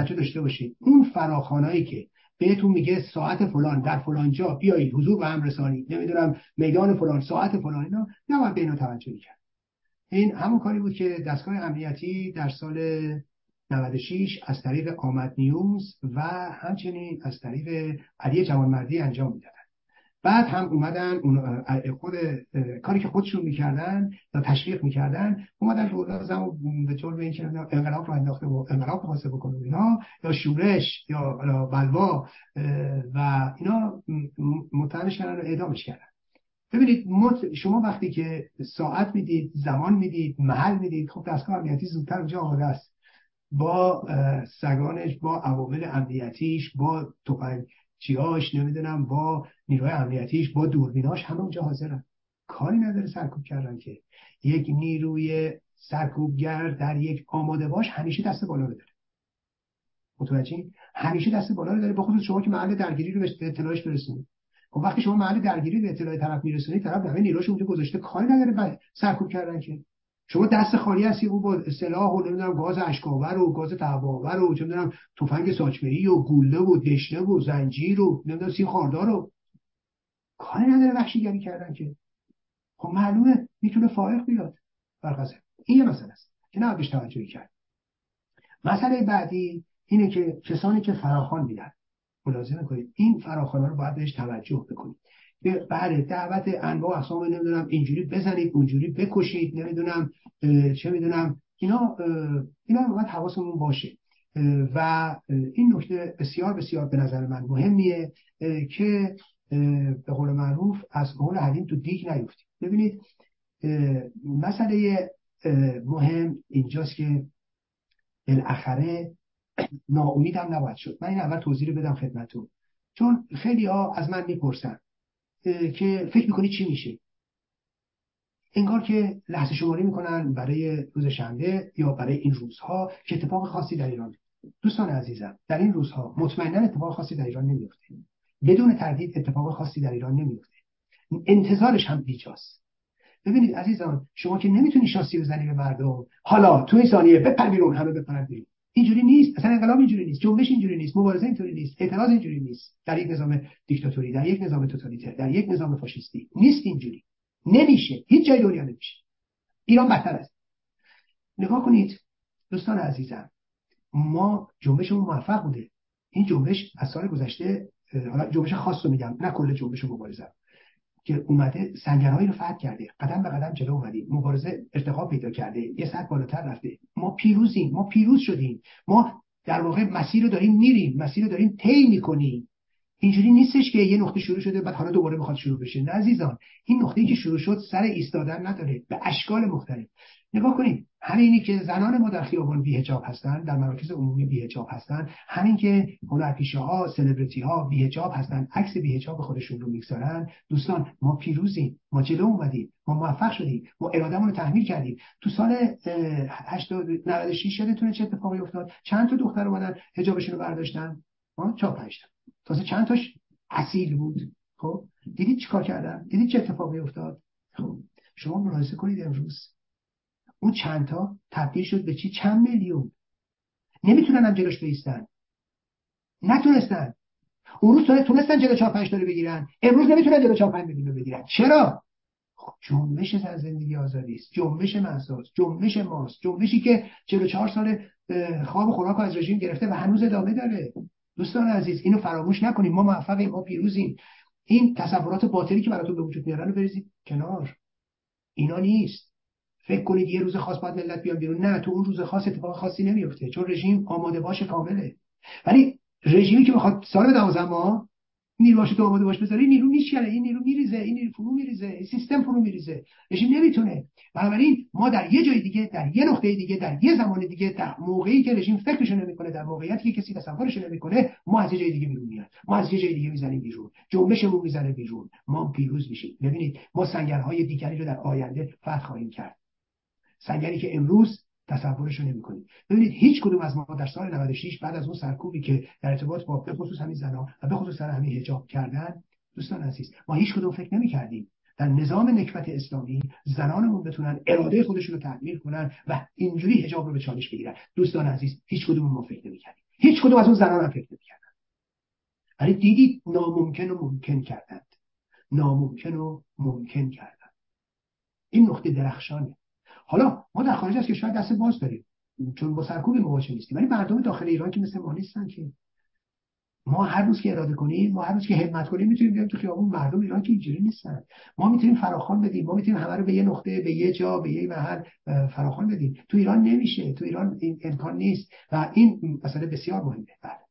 توجه داشته باشید. اون فراخانایی که بهتون میگه ساعت فلان در فلان جا بیایید حضور به هم رسانید. نمی‌دونم میدان فلان ساعت فلان اینا نباید به اینا توجه کرد. این همون کاری بود که دستگاه امنیتی در سال 96 از طریق آمد نیوز و همچنین از طریق علی جوانمردی انجام می‌دادن بعد هم اومدن اون خود کاری که خودشون می‌کردن یا تشویق می‌کردن اومدن رو و به طور به اینکه انقلاب رو انداخته و انقلاب خواسته بکنه اینا یا شورش یا بلوا و اینا متهمش کردن و اعدامش کردن. ببینید شما وقتی که ساعت می‌دید زمان می‌دید محل می‌دید خب دستگاه امنیتی زودتر اونجا آماده است. با سگانش با عوامل امنیتیش با چیاش نمی‌دونم با نیروی امنیتیش با دوربیناش همه اونجا حاضرن. کاری نداره سرکوب کردن که. یک نیروی سرکوبگر در یک آماده باش همیشه دست بالا رو داره. متوجه همیشه دست بالا رو داره بخصوص شما که محل درگیری رو به اطلاعش برسونید. خب وقتی شما محل درگیری به اطلاع طرف میرسونید طرف همه نیروش اونجا گذاشته کاری نداره سرکوب کردن که. شما دست خالی هستی او با سلاح و نمی‌دونم گاز اشکاور و گاز تهواور و چه می‌دونم تفنگ ساچمه‌ای و گوله و دشنه و زنجیر و نمی‌دونم سیم خاردار رو کاری نداره وحشیگری کردن که. خب معلومه می‌تونه فائق بیاد. برقصه. این یه مسئله است که نه بهش توجهی کرد. مسئله بعدی اینه که کسانی که فراخان میدن. ملاحظه کنید این فراخان رو باید بهش توجه بکنید. بله دعوت انواع اقسام نمی‌دونم اینجوری بزنید اونجوری بکشید نمی‌دونم چه می‌دونم اینا اینا باید حواسمون باشه. و این نکته بسیار بسیار به نظر من مهمیه که به قول معروف از قول حدیم تو دیگ نیفتیم. ببینید مسئله مهم اینجاست که بالاخره ناامیدم نباید شد. من این اول توضیح بدم خدمتون چون خیلی ها از من می‌پرسن که فکر می‌کنی چی میشه؟ انگار که لحظه شماری می‌کنن برای روز شنبه یا برای این روزها که اتفاق خاصی در ایران. دوستان عزیزم در این روزها مطمئنا اتفاق خاصی در ایران نمیفته بدون تردید اتفاق خاصی در ایران نمیفته انتظارش هم بیجاست ببینید عزیزان شما که نمی‌تونی شاسی بزنی به مردم حالا تو این ثانیه بپر بیرون همه بپرن بیرون. اینجوری نیست اصلا انقلاب اینجوری نیست جنبش اینجوری نیست مبارزه اینجوری نیست اعتراض اینجوری نیست. در یک نظام دیکتاتوری در یک نظام توتالیتر در یک نظام فاشیستی نیست اینجوری. نمیشه هیچ جای دنیا نمیشه. ایران بدتر است. نگاه کنید دوستان عزیزم ما جنبشمون موفق بوده. این جنبش از سال گذشته حالا جنبش خاص رو میگم نه کل جنبش مبارزه. که اومده سنگرهایی رو فتح کرده. قدم به قدم جلو اومدیم. مبارزه ارتقا پیدا کرده. یه سطح بالاتر رفته. ما پیروزیم. ما پیروز شدیم. ما در واقع مسیر رو داریم میریم. مسیر رو داریم طی می‌کنیم. اینجوری نیستش که یه نقطه شروع شده بعد حالا دوباره می‌خواد شروع بشه. نه عزیزان این نقطه‌ای که شروع شد سر ایستادن نداره به اشکال مختلف. نگاه کنید همینی که زنان ما در خیابان بیهجاب هستن در مراکز عمومی بیهجاب هستن همین که هنرپیشه ها سلبریتی ها بیهجاب هستن عکس بیهجاب خودشون رو می‌گذارن. دوستان ما پیروزیم ما جلو اومدیم ما موفق شدیم ما ارادهمون رو تحمیل کردیم. تو سال 96 یادتونه چه اتفاقی افتاد؟ چند تا دختر اومدن حجابشون رو برداشتن؟ چهار پنج تازه چند تاش اصیل بود. خب دیدید چیکار کردن؟ دیدید چه اتفاقی افتاد؟ خب شما ملاحظه کنید امروز. اون چندتا تبدیل شد به چی؟ چند میلیون. نمی‌تونن هم جلوش بیستن. نتونستن. اون روز تونستن جلو چهار پنج بگیرن. امروز نمی‌تونن جلو چهار پنج میلیون بگیرن. چرا؟ خب جنبش از زندگی آزادی است. جنبش محساس جنبش ماست. جنبشی که چهار سال خواب خوراک از رژیم گرفته و هنوز ادامه داره. دوستان عزیز اینو فراموش نکنیم ما موفقیم ما پیروزیم. این تصورات باطلی که براتون به وجود میارن رو بریزید کنار. اینا نیست. فکر کنید یه روز خاص باید ملت بیان بیرون. نه تو اون روز خاص اتفاق خاصی نمیفته. چون رژیم آماده باش کامله. ولی رژیمی که می‌خواد سال دوازده ماه نیروهاش تو آماده باش بذاره نیرو میشکنه این نیرو میریزه این نیرو فرو میریزه سیستم فرو میریزه. رژیم نمی‌تونه. بنابراین ما در یه جای دیگه در یه نقطه دیگه در یه زمان دیگه در موقعی که رژیم فکرشو نمی‌کنه در موقعیتی که کسی تصورش نمی‌کنه ما از یه جای دیگه بیرون میاد. ما از یه جای دیگه می‌زنیم بیرون. جنبشمون می‌زنه بیرون. ما پیروز میشیم. ببینید ما سنگرهای دیگری رو در آینده فتح خواهیم کرد. سنگری که امروز تصورش رو نمی‌کنید ببینید هیچ کدوم از ما در سال 96 بعد از اون سرکوبی که در ارتباط با به خصوص همین زنا و به خصوص سر همین حجاب کردن دوستان عزیز ما هیچ کدوم فکر نمی‌کردیم در نظام نکبت اسلامی زنانمون بتونن اراده خودشون رو تحمیل کنن و اینجوری حجاب رو به چالش بگیرن. دوستان عزیز هیچ کدوم ما فکر نمی‌کردیم. هیچ کدوم از اون زنان هم فکر نمی‌کردن. ولی دیدید ناممکن و ممکن کردند. ناممکن و ممکن کردند. این نقطه درخشانه. حالا ما در خارج از کشور دست باز داریم. چون با سرکوب مواجه نیستیم. ولی مردم داخل ایران که مثل ما نیستن که. ما هر روز که اراده کنیم ما هر روز که همت کنیم می‌تونیم بیایم تو خیابون. مردم ایران که اینجوری نیستن. ما می‌تونیم فراخوان بدیم. ما می‌تونیم همه رو به یه نقطه به یه جا به یه محل فراخوان بدیم. تو ایران نمیشه. تو ایران این امکان نیست. و این مسئله بسیار مهمه. بله.